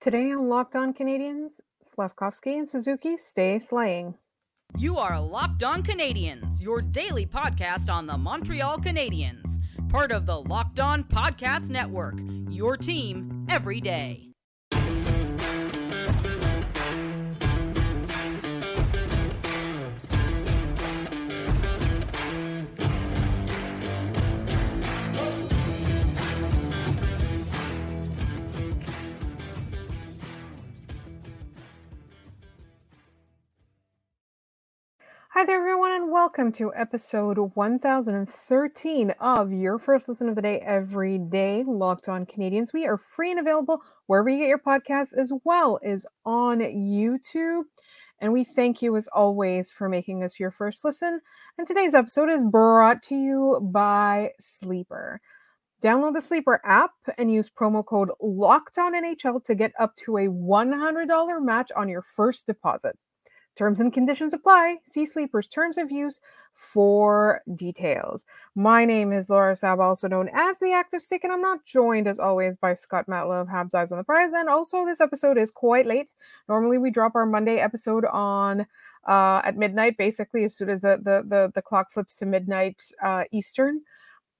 Today on Locked On Canadiens, Slafkovsky and Suzuki stay slaying. You are Locked On Canadiens, your daily podcast on the Montreal Canadiens, part of the Locked On Podcast Network, your team every day. Hi there, everyone, and welcome to episode 1013 of your first listen of the day every day, Locked On Canadiens. We are free and available wherever you get your podcasts, as well as on YouTube. And we thank you, as always, for making us your first listen. And today's episode is brought to you by Sleeper. Download the Sleeper app and use promo code LOCKEDONNHL to get up to a $100 match on your first deposit. Terms and conditions apply. See Sleeper's terms of use for details. My name is Laura Sab, also known as the Active Stick, and I'm not joined as always by Scott Matla of Habs Eyes on the Prize. And also, this episode is quite late. Normally, we drop our Monday episode on uh, at midnight, basically as soon as the the the, the clock flips to midnight uh, Eastern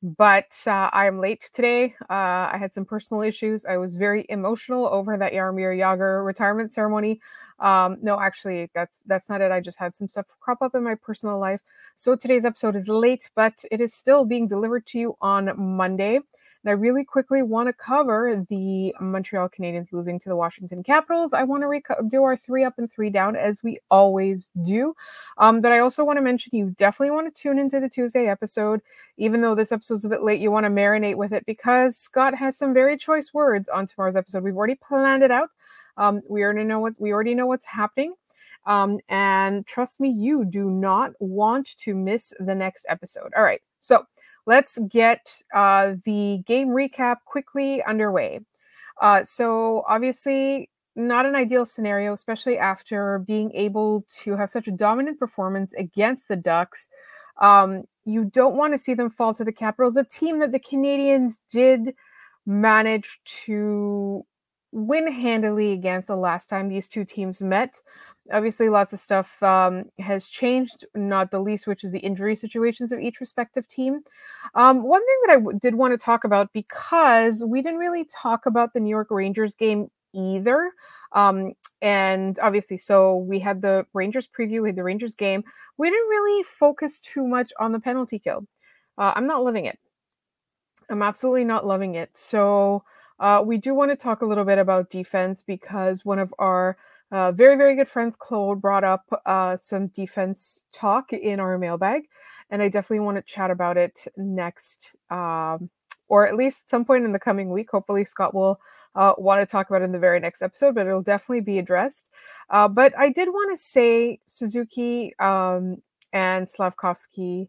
but uh, I am late today. Uh, I had some personal issues. I was very emotional over that Jaromir Jagr retirement ceremony. Um, no, actually, that's that's not it. I just had some stuff crop up in my personal life. So today's episode is late, but it is still being delivered to you on Monday. And I really quickly want to cover the Montreal Canadiens losing to the Washington Capitals. I want to do our three up and three down as we always do. Um, but I also want to mention you definitely want to tune into the Tuesday episode. Even though this episode's a bit late, you want to marinate with it because Scott has some very choice words on tomorrow's episode. We've already planned it out. Um, we already know what we already know what's happening. Um, and trust me, you do not want to miss the next episode. All right. So let's get uh, the game recap quickly underway. Uh, so, obviously, not an ideal scenario, especially after being able to have such a dominant performance against the Ducks. Um, you don't want to see them fall to the Capitals, a team that the Canadiens did manage to win handily against the last time these two teams met. Obviously, lots of stuff um, has changed, not the least, which is the injury situations of each respective team. Um, one thing that I w- did want to talk about because we didn't really talk about the New York Rangers game either. Um, and obviously, so we had the Rangers preview, we had the Rangers game. We didn't really focus too much on the penalty kill. Uh, I'm not loving it. I'm absolutely not loving it. So, uh, we do want to talk a little bit about defense because one of our uh, very, very good friends, Claude, brought up uh, some defense talk in our mailbag. And I definitely want to chat about it next, um, or at least some point in the coming week. Hopefully, Scott will uh, want to talk about it in the very next episode, but it'll definitely be addressed. Uh, but I did want to say Suzuki um, and Slafkovsky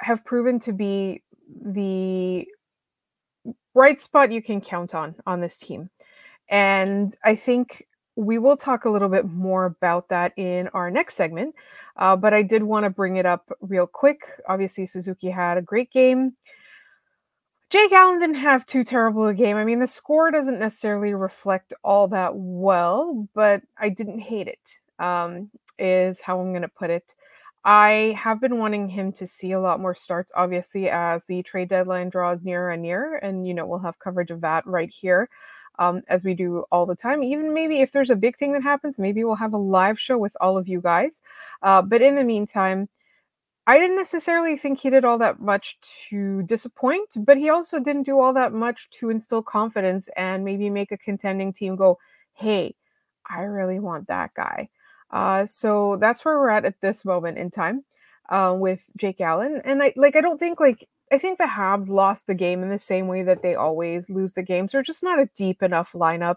have proven to be the bright spot you can count on on this team. And I think we will talk a little bit more about that in our next segment. Uh, but I did want to bring it up real quick. Obviously, Suzuki had a great game. Jake Allen didn't have too terrible a game. I mean, the score doesn't necessarily reflect all that well, but I didn't hate it. Um, is how I'm going to put it. I have been wanting him to see a lot more starts, obviously, as the trade deadline draws nearer and nearer. And, you know, we'll have coverage of that right here um, as we do all the time. Even maybe if there's a big thing that happens, maybe we'll have a live show with all of you guys. Uh, but in the meantime, I didn't necessarily think he did all that much to disappoint, but he also didn't do all that much to instill confidence and maybe make a contending team go, hey, I really want that guy. Uh, so that's where we're at at this moment in time uh, with Jake Allen. And I like I don't think like I think the Habs lost the game in the same way that they always lose the games. They're just not a deep enough lineup,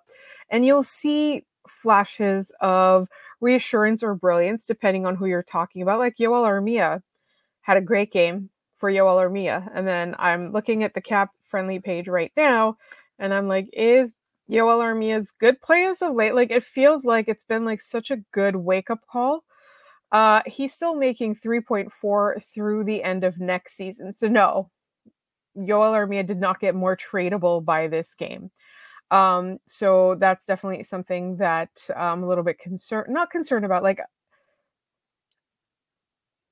and you'll see flashes of reassurance or brilliance depending on who you're talking about. Like Joel Armia had a great game for Joel Armia, and then I'm looking at the cap friendly page right now, and I'm like, is Joel Armia's good play as of late. Like it feels like it's been like such a good wake up call. Uh, he's still making 3.4 through the end of next season. So no, Joel Armia did not get more tradable by this game. Um, so that's definitely something that I'm a little bit concerned, not concerned about. Like,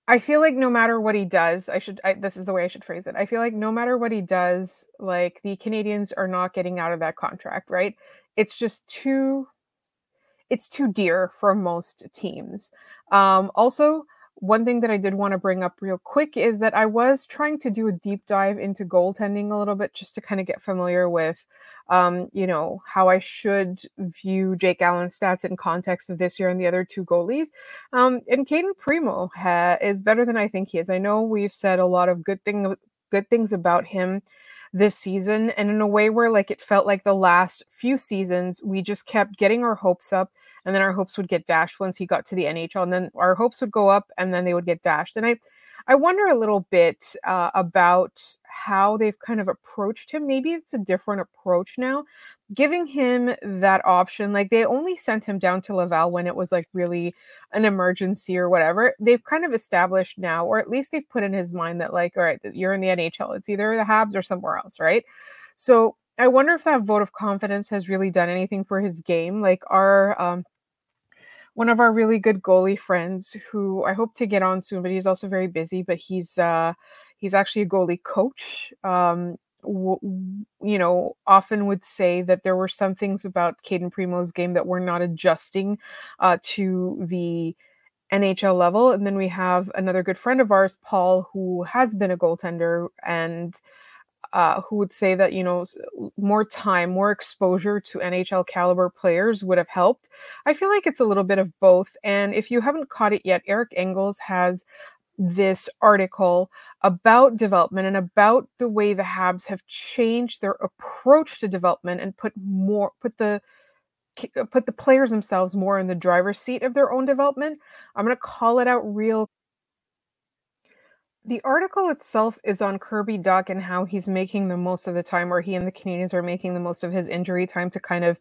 I feel like no matter what he does, I should, I, this is the way I should phrase it. I feel like no matter what he does, like the Canadiens are not getting out of that contract, right? It's just too, it's too dear for most teams. Um, also, one thing that I did want to bring up real quick is that I was trying to do a deep dive into goaltending a little bit just to kind of get familiar with, um, you know, how I should view Jake Allen's stats in context of this year and the other two goalies. Um, and Cayden Primeau ha- is better than I think he is. I know we've said a lot of good thing good things about him this season, and in a way where like it felt like the last few seasons we just kept getting our hopes up and then our hopes would get dashed once he got to the NHL, and then our hopes would go up, and then they would get dashed. And I, I wonder a little bit uh, about how they've kind of approached him. Maybe it's a different approach now, giving him that option. Like they only sent him down to Laval when it was like really an emergency or whatever. They've kind of established now, or at least they've put in his mind that like, all right, you're in the NHL. It's either the Habs or somewhere else, right? So I wonder if that vote of confidence has really done anything for his game. Like our um, one of our really good goalie friends who I hope to get on soon, but he's also very busy. But he's uh, he's actually a goalie coach. Um, w- you know, often would say that there were some things about Cayden Primeau's game that were not adjusting uh, to the NHL level. And then we have another good friend of ours, Paul, who has been a goaltender and uh, who would say that you know more time, more exposure to NHL caliber players would have helped. I feel like it's a little bit of both. And if you haven't caught it yet, Eric Engels has this article about development and about the way the Habs have changed their approach to development and put more put the put the players themselves more in the driver's seat of their own development. I'm going to call it out real the article itself is on Kirby Dach and how he's making the most of the time, or he and the Canadiens are making the most of his injury time to kind of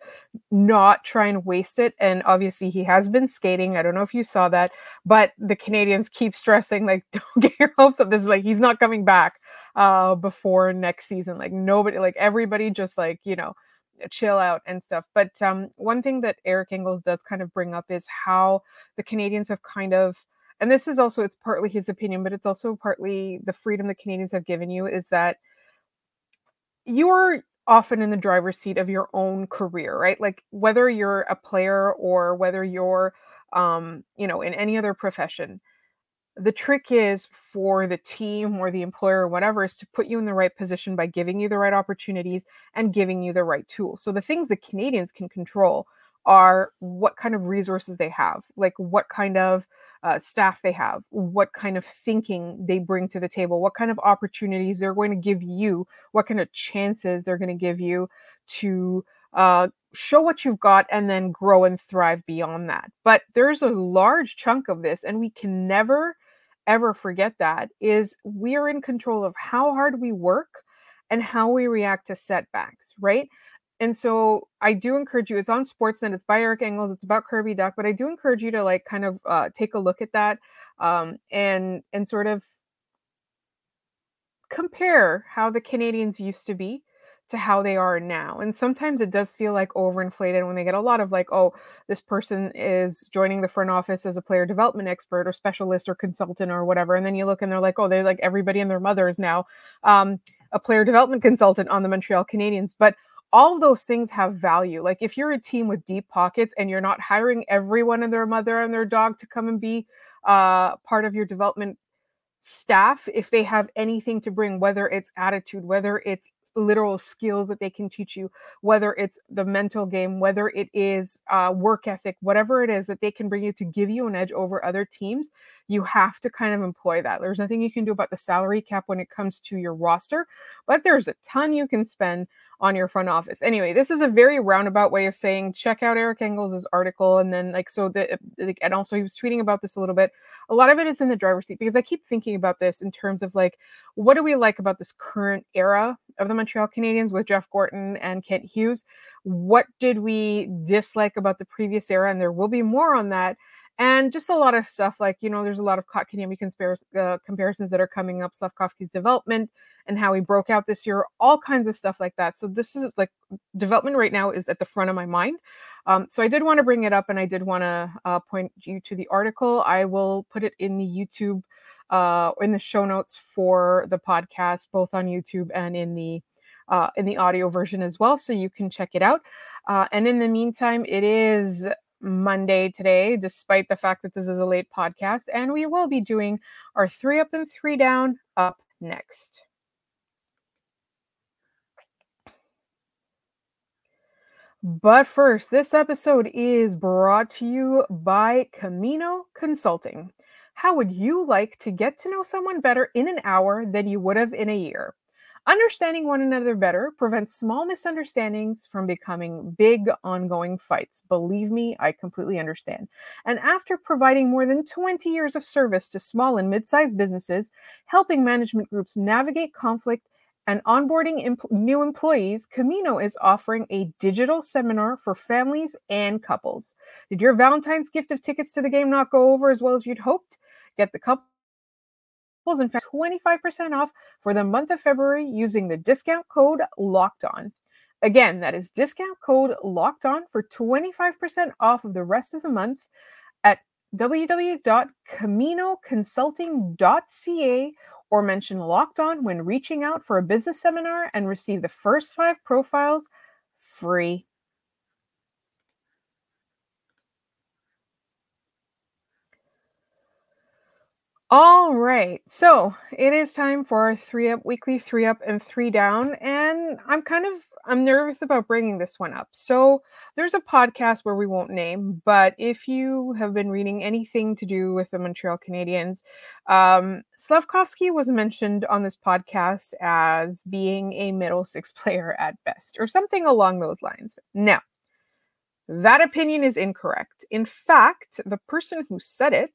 not try and waste it. And obviously, he has been skating. I don't know if you saw that, but the Canadiens keep stressing, like, don't get your hopes up. This is like, he's not coming back uh, before next season. Like, nobody, like, everybody just, like, you know, chill out and stuff. But um, one thing that Eric Engels does kind of bring up is how the Canadiens have kind of and this is also it's partly his opinion but it's also partly the freedom the canadiens have given you is that you're often in the driver's seat of your own career right? Like whether you're a player or whether you're um you know in any other profession the trick is for the team or the employer or whatever is to put you in the right position by giving you the right opportunities and giving you the right tools. So the things the canadiens can control are what kind of resources they have like what kind of uh, staff they have, what kind of thinking they bring to the table, what kind of opportunities they're going to give you, what kind of chances they're going to give you to uh, show what you've got and then grow and thrive beyond that. But there's a large chunk of this, and we can never ever forget that is we are in control of how hard we work and how we react to setbacks, right? And so I do encourage you. It's on Sportsnet. It's by Eric Engels. It's about Kirby Dach. but I do encourage you to like kind of uh, take a look at that um, and and sort of compare how the Canadiens used to be to how they are now. And sometimes it does feel like overinflated when they get a lot of like, oh, this person is joining the front office as a player development expert or specialist or consultant or whatever. And then you look and they're like, oh, they're like everybody and their mother is now um, a player development consultant on the Montreal Canadiens. But all of those things have value. Like if you're a team with deep pockets and you're not hiring everyone and their mother and their dog to come and be uh, part of your development staff, if they have anything to bring, whether it's attitude, whether it's literal skills that they can teach you, whether it's the mental game, whether it is uh, work ethic, whatever it is that they can bring you to give you an edge over other teams, you have to kind of employ that. There's nothing you can do about the salary cap when it comes to your roster, but there's a ton you can spend on your front office. Anyway, this is a very roundabout way of saying check out Eric Engels' article. And then, like, so the, uh, and also he was tweeting about this a little bit. A lot of it is in the driver's seat because I keep thinking about this in terms of like, what do we like about this current era of the Montreal Canadiens with Jeff Gorton and Kent Hughes? What did we dislike about the previous era? And there will be more on that and just a lot of stuff like you know there's a lot of Kotkaniemi uh, comparisons that are coming up Slafkovsky's development and how he broke out this year, all kinds of stuff like that. So this is like development right now is at the front of my mind. Um, so I did want to bring it up, and I did want to uh, point you to the article. I will put it in the YouTube, uh, in the show notes for the podcast, both on YouTube and in the uh, in the audio version as well, so you can check it out. Uh, and in the meantime, it is Monday today, despite the fact that this is a late podcast, and we will be doing our three up and three down up next. But first, this episode is brought to you by Camino Consulting. How would you like to get to know someone better in an hour than you would have in a year? Understanding one another better prevents small misunderstandings from becoming big ongoing fights. Believe me, I completely understand. And after providing more than 20 years of service to small and mid sized businesses, helping management groups navigate conflict and onboarding imp- new employees, Camino is offering a digital seminar for families and couples. Did your Valentine's gift of tickets to the game not go over as well as you'd hoped? Get the couple in fact 25% off for the month of February using the discount code locked on. Again, that is discount code locked on for 25% off of the rest of the month at www.caminoconsulting.ca or mention locked on when reaching out for a business seminar and receive the first five profiles free. All right. So it is time for three up weekly, three up and three down. And I'm kind of I'm nervous about bringing this one up. So there's a podcast where we won't name, but if you have been reading anything to do with the Montreal Canadiens, um, Slafkovsky was mentioned on this podcast as being a middle six player at best, or something along those lines. Now, that opinion is incorrect. In fact, the person who said it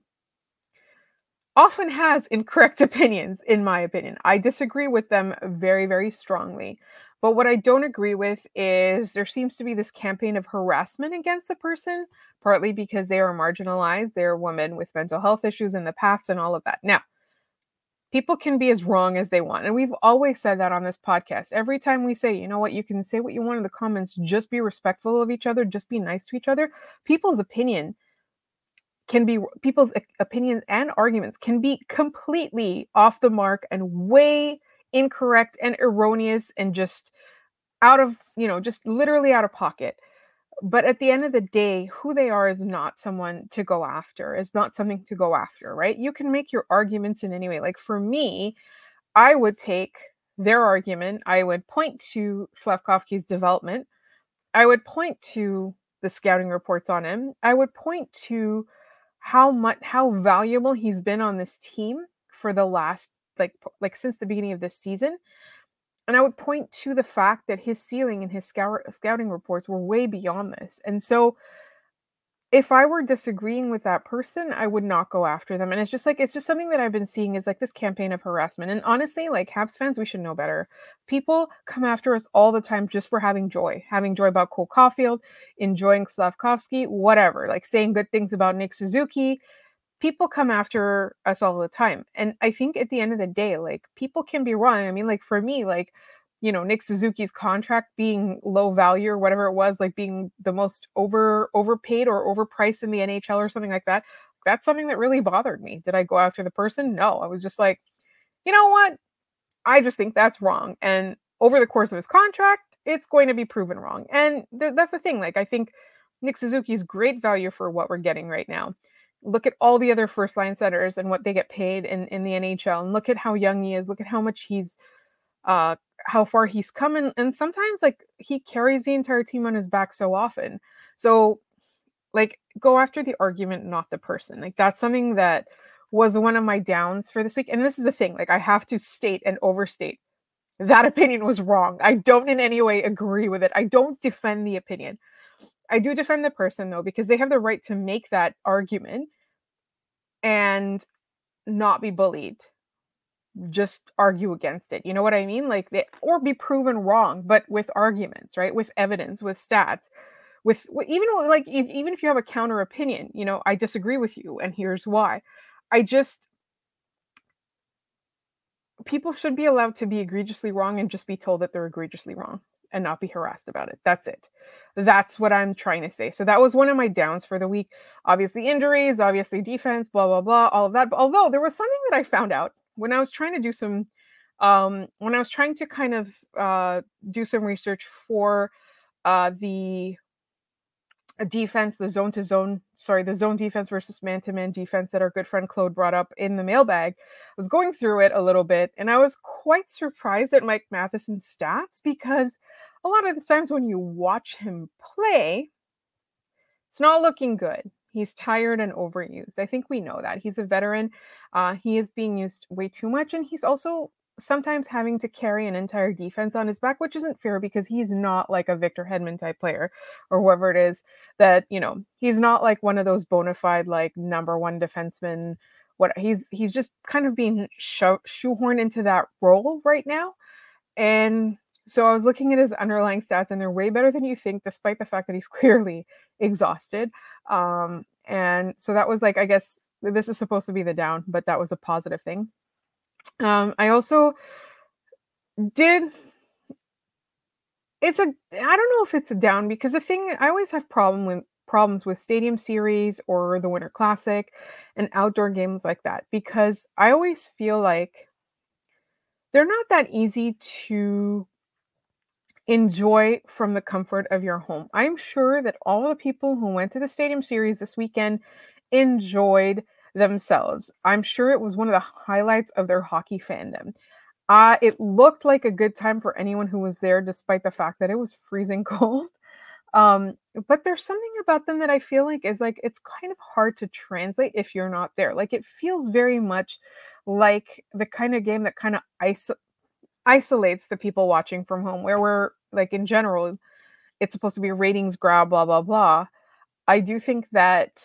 often has incorrect opinions, in my opinion. I disagree with them very, very strongly. But what I don't agree with is there seems to be this campaign of harassment against the person, partly because they are marginalized. They're women with mental health issues in the past and all of that. Now, people can be as wrong as they want. And we've always said that on this podcast. Every time we say, you know what, you can say what you want in the comments, just be respectful of each other, just be nice to each other. People's opinion can be people's opinions and arguments can be completely off the mark and way incorrect and erroneous and just out of you know just literally out of pocket. But at the end of the day who they are is not someone to go after is not something to go after right? You can make your arguments in any way. Like for me i would take their argument i would point to slafkovsky's development i would point to the scouting reports on him i would point to how much how valuable he's been on this team for the last like like since the beginning of this season. And i would point to the fact that his ceiling and his scout, scouting reports were way beyond this. And so if I were disagreeing with that person, I would not go after them. And it's just like it's just something that I've been seeing is like this campaign of harassment. And honestly, like Habs fans, we should know better. People come after us all the time just for having joy, having joy about Cole Caufield, enjoying Slafkovsky, whatever, like saying good things about Nick Suzuki. People come after us all the time. And I think at the end of the day, like people can be wrong. I mean, like for me, like you know Nick Suzuki's contract being low value or whatever it was, like being the most over overpaid or overpriced in the NHL or something like that. That's something that really bothered me. Did I go after the person? No, I was just like, you know what? I just think that's wrong. And over the course of his contract, it's going to be proven wrong. And th- that's the thing. Like I think Nick Suzuki is great value for what we're getting right now. Look at all the other first line centers and what they get paid in, in the NHL, and look at how young he is. Look at how much he's uh, how far he's come and, and sometimes like he carries the entire team on his back so often. So like go after the argument not the person. Like that's something that was one of my downs for this week and this is the thing like i have to state and overstate that opinion was wrong. I don't in any way agree with it. I don't defend the opinion. I do defend the person though because they have the right to make that argument and not be bullied just argue against it. You know what I mean? Like they, or be proven wrong, but with arguments, right? With evidence, with stats, with, even like if, even if you have a counter opinion, you know, I disagree with you and here's why. I just people should be allowed to be egregiously wrong and just be told that they're egregiously wrong and not be harassed about it. That's it. That's what I'm trying to say. So that was one of my downs for the week. Obviously, injuries, obviously, defense, blah, blah, blah, all of that. But although there was something that I found out when I was trying to do some, um, when I was trying to kind of uh, do some research for uh, the defense, the zone to zone, sorry, the zone defense versus man to man defense that our good friend Claude brought up in the mailbag. I was going through it a little bit and I was quite surprised at Mike Matheson's stats because a lot of the times when you watch him play, it's not looking good. He's tired and overused. I think we know that. He's a veteran. Uh, he is being used way too much, and he's also sometimes having to carry an entire defense on his back, which isn't fair because he's not like a Victor Hedman type player or whoever it is that, you know, he's not like one of those bona fide like number one defensemen. What he's he's just kind of being sho- shoehorned into that role right now. And so I was looking at his underlying stats and they're way better than you think, despite the fact that he's clearly exhausted. Um, and so that was like, I guess this is supposed to be the down, but that was a positive thing. Um, I also did. It's a. I don't know if it's a down because the thing I always have problem with problems with stadium series or the Winter Classic and outdoor games like that because I always feel like they're not that easy to enjoy from the comfort of your home. I'm sure that all the people who went to the stadium series this weekend enjoyed themselves. I'm sure it was one of the highlights of their hockey fandom. Uh, it looked like a good time for anyone who was there, despite the fact that it was freezing cold. Um, but there's something about them that I feel like is like it's kind of hard to translate if you're not there. Like it feels very much like the kind of game that kind of iso- isolates the people watching from home, where we're like in general, it's supposed to be a ratings grab, blah blah blah. I do think that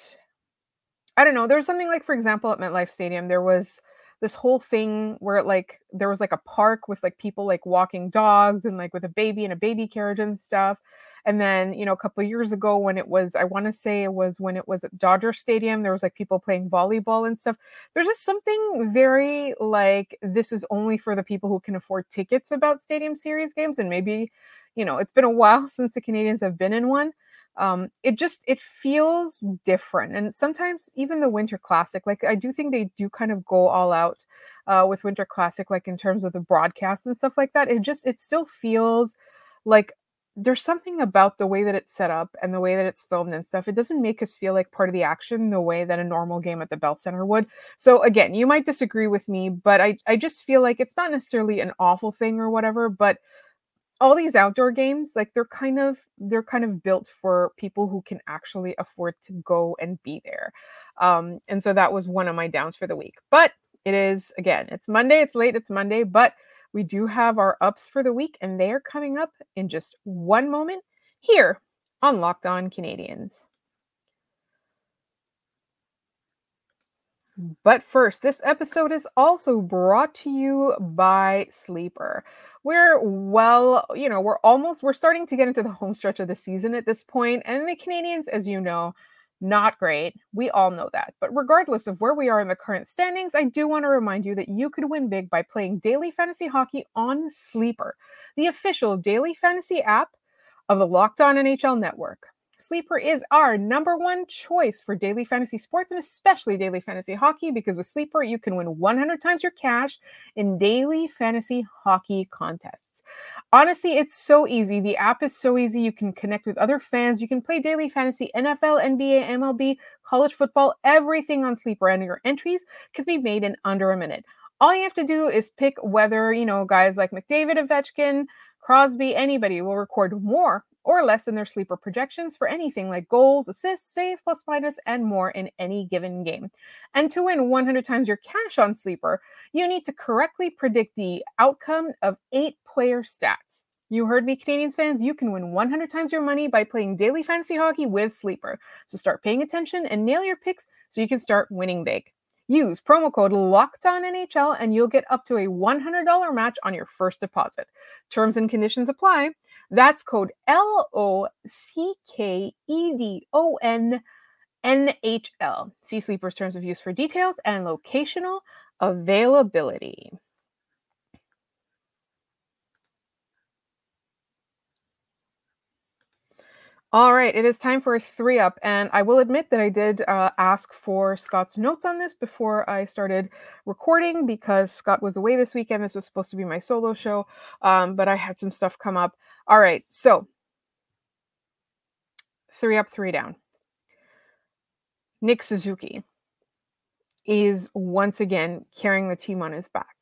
I don't know. There was something like, for example, at MetLife Stadium, there was this whole thing where like there was like a park with like people like walking dogs and like with a baby and a baby carriage and stuff. And then, you know, a couple years ago when it was, I want to say it was when it was at Dodger Stadium, there was like people playing volleyball and stuff. There's just something very like this is only for the people who can afford tickets about Stadium Series games. And maybe, you know, it's been a while since the Canadiens have been in one um, it just it feels different and sometimes even the winter classic like i do think they do kind of go all out uh, with winter classic like in terms of the broadcast and stuff like that it just it still feels like there's something about the way that it's set up and the way that it's filmed and stuff. It doesn't make us feel like part of the action the way that a normal game at the Bell Center would. So again, you might disagree with me, but I, I just feel like it's not necessarily an awful thing or whatever, but all these outdoor games like they're kind of they're kind of built for people who can actually afford to go and be there um and so that was one of my downs for the week but it is again it's monday it's late it's monday but we do have our ups for the week and they are coming up in just one moment here on locked on canadiens But first, this episode is also brought to you by Sleeper. We're well, you know, we're almost we're starting to get into the home stretch of the season at this point, and the Canadiens, as you know, not great. We all know that. But regardless of where we are in the current standings, I do want to remind you that you could win big by playing daily fantasy hockey on Sleeper, the official daily fantasy app of the Locked On NHL network. Sleeper is our number one choice for daily fantasy sports and especially daily fantasy hockey because with Sleeper, you can win 100 times your cash in daily fantasy hockey contests. Honestly, it's so easy. The app is so easy. You can connect with other fans. You can play daily fantasy, NFL, NBA, MLB, college football, everything on Sleeper, and your entries can be made in under a minute. All you have to do is pick whether, you know, guys like McDavid, Ovechkin, Crosby, anybody will record more or less in their sleeper projections for anything like goals, assists, save, plus minus, and more in any given game. And to win 100 times your cash on sleeper, you need to correctly predict the outcome of eight player stats. You heard me, Canadiens fans. You can win 100 times your money by playing daily fantasy hockey with Sleeper. So start paying attention and nail your picks so you can start winning big. Use promo code LOCKEDONNHL and you'll get up to a $100 match on your first deposit. Terms and conditions apply. That's code L O C K E D O N N H L. See Sleeper's terms of use for details and locational availability. All right, it is time for a three up. And I will admit that I did uh, ask for Scott's notes on this before I started recording because Scott was away this weekend. This was supposed to be my solo show, um, but I had some stuff come up all right, so three up, three down. Nick Suzuki is once again carrying the team on his back.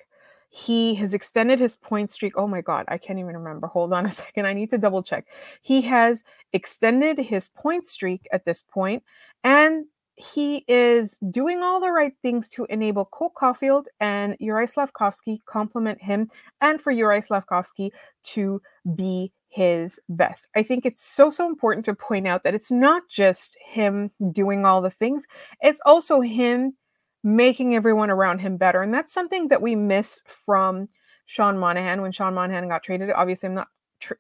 He has extended his point streak. Oh my God, I can't even remember. Hold on a second. I need to double check. He has extended his point streak at this point, and he is doing all the right things to enable Cole Caufield and Uri Slafkovsky complement him, and for Uri Slafkovsky to be his best. I think it's so, so important to point out that it's not just him doing all the things, it's also him making everyone around him better. And that's something that we miss from Sean Monahan when Sean Monahan got traded. Obviously, I'm not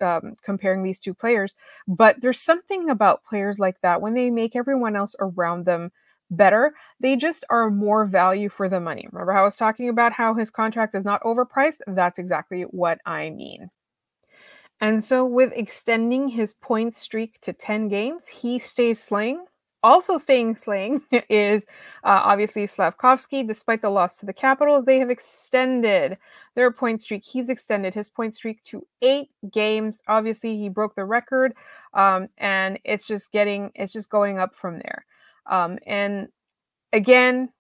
um, comparing these two players, but there's something about players like that when they make everyone else around them better, they just are more value for the money. Remember how I was talking about how his contract is not overpriced? That's exactly what I mean. And so, with extending his point streak to 10 games, he stays slaying also staying slaying is uh, obviously Slafkovsky. Despite the loss to the Capitals, they have extended their point streak. He's extended his point streak to eight games. Obviously, he broke the record, um, and it's just getting it's just going up from there. Um, and again,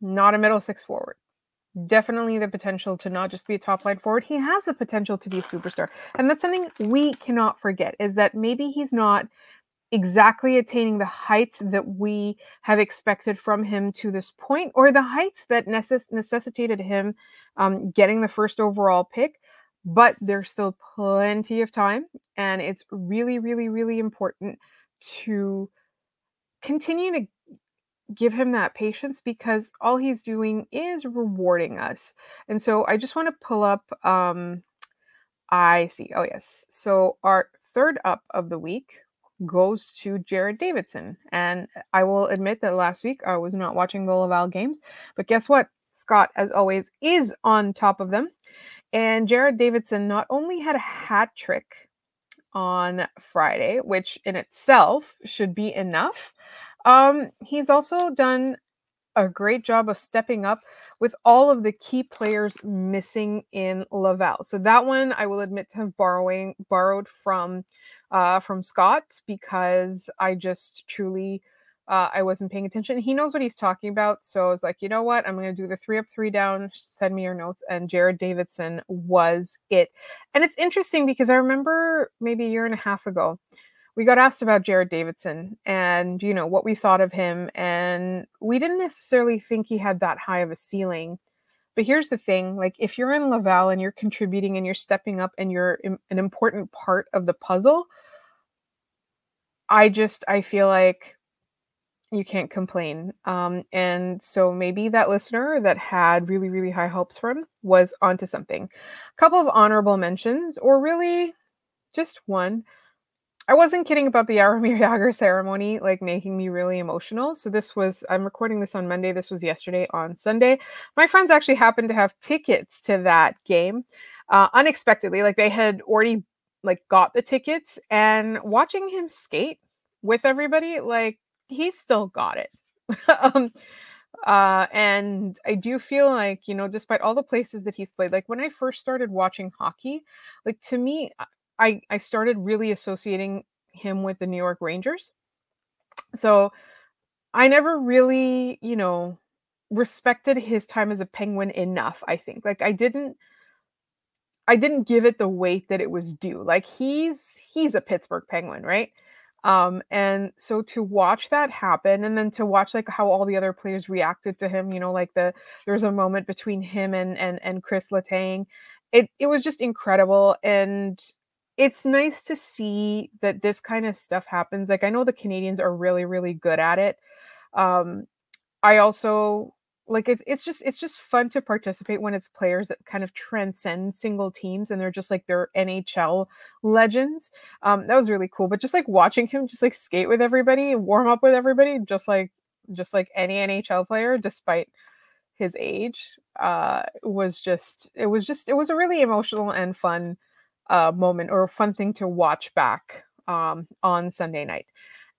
not a middle six forward. Definitely the potential to not just be a top line forward. He has the potential to be a superstar, and that's something we cannot forget. Is that maybe he's not exactly attaining the heights that we have expected from him to this point, or the heights that necess- necessitated him um, getting the first overall pick. But there's still plenty of time, and it's really, really, really important to continue to give him that patience because all he's doing is rewarding us. And so I just want to pull up um I see. Oh yes. So our third up of the week goes to Jared Davidson. And I will admit that last week I was not watching the Laval games, but guess what? Scott, as always, is on top of them. And Jared Davidson not only had a hat trick on Friday, which in itself should be enough, um, he's also done a great job of stepping up with all of the key players missing in Laval. So that one I will admit to have borrowing borrowed from uh, from Scott because I just truly uh, I wasn't paying attention. He knows what he's talking about, so I was like, you know what, I'm going to do the three up, three down. Send me your notes, and Jared Davidson was it. And it's interesting because I remember maybe a year and a half ago we got asked about Jared Davidson and you know what we thought of him and we didn't necessarily think he had that high of a ceiling but here's the thing like if you're in Laval and you're contributing and you're stepping up and you're an important part of the puzzle I just I feel like you can't complain. Um, and so maybe that listener that had really, really high hopes for him was onto something. A couple of honorable mentions, or really just one. I wasn't kidding about the Jaromir Jagr ceremony, like making me really emotional. So this was I'm recording this on Monday. This was yesterday on Sunday. My friends actually happened to have tickets to that game, uh, unexpectedly. Like they had already like got the tickets, and watching him skate with everybody, like he still got it. um, uh, and I do feel like you know, despite all the places that he's played, like when I first started watching hockey, like to me, I I started really associating him with the New York Rangers. So I never really, you know, respected his time as a penguin enough, I think. Like I didn't I didn't give it the weight that it was due. Like he's he's a Pittsburgh Penguin, right? Um, and so to watch that happen and then to watch like how all the other players reacted to him, you know, like the there was a moment between him and and and Chris Letang. It it was just incredible. And it's nice to see that this kind of stuff happens. Like I know the Canadiens are really, really good at it. Um, I also like it's it's just it's just fun to participate when it's players that kind of transcend single teams and they're just like they're NHL legends. Um, that was really cool. But just like watching him just like skate with everybody, warm up with everybody, just like just like any NHL player, despite his age, uh, was just it was just it was a really emotional and fun uh, moment or a fun thing to watch back um, on Sunday night.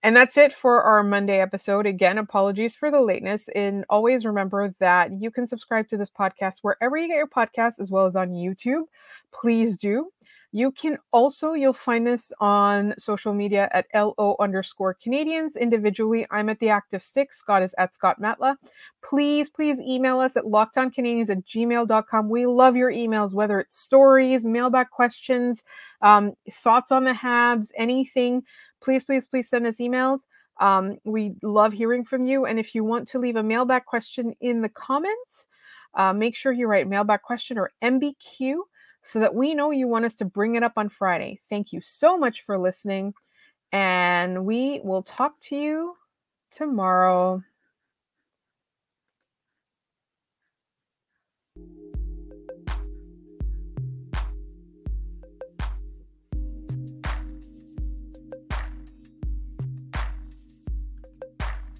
And that's it for our Monday episode. Again, apologies for the lateness. And always remember that you can subscribe to this podcast wherever you get your podcasts, as well as on YouTube. Please do. You can also, you'll find us on social media at LO underscore Canadiens. Individually, I'm at the Active Stick. Scott is at Scott Matla. Please, please email us at lockdowncanadians at gmail.com. We love your emails, whether it's stories, mailbag questions, um, thoughts on the Habs, anything. Please, please, please send us emails. Um, we love hearing from you. And if you want to leave a mailbag question in the comments, uh, make sure you write mailbag question or MBQ so that we know you want us to bring it up on Friday. Thank you so much for listening, and we will talk to you tomorrow.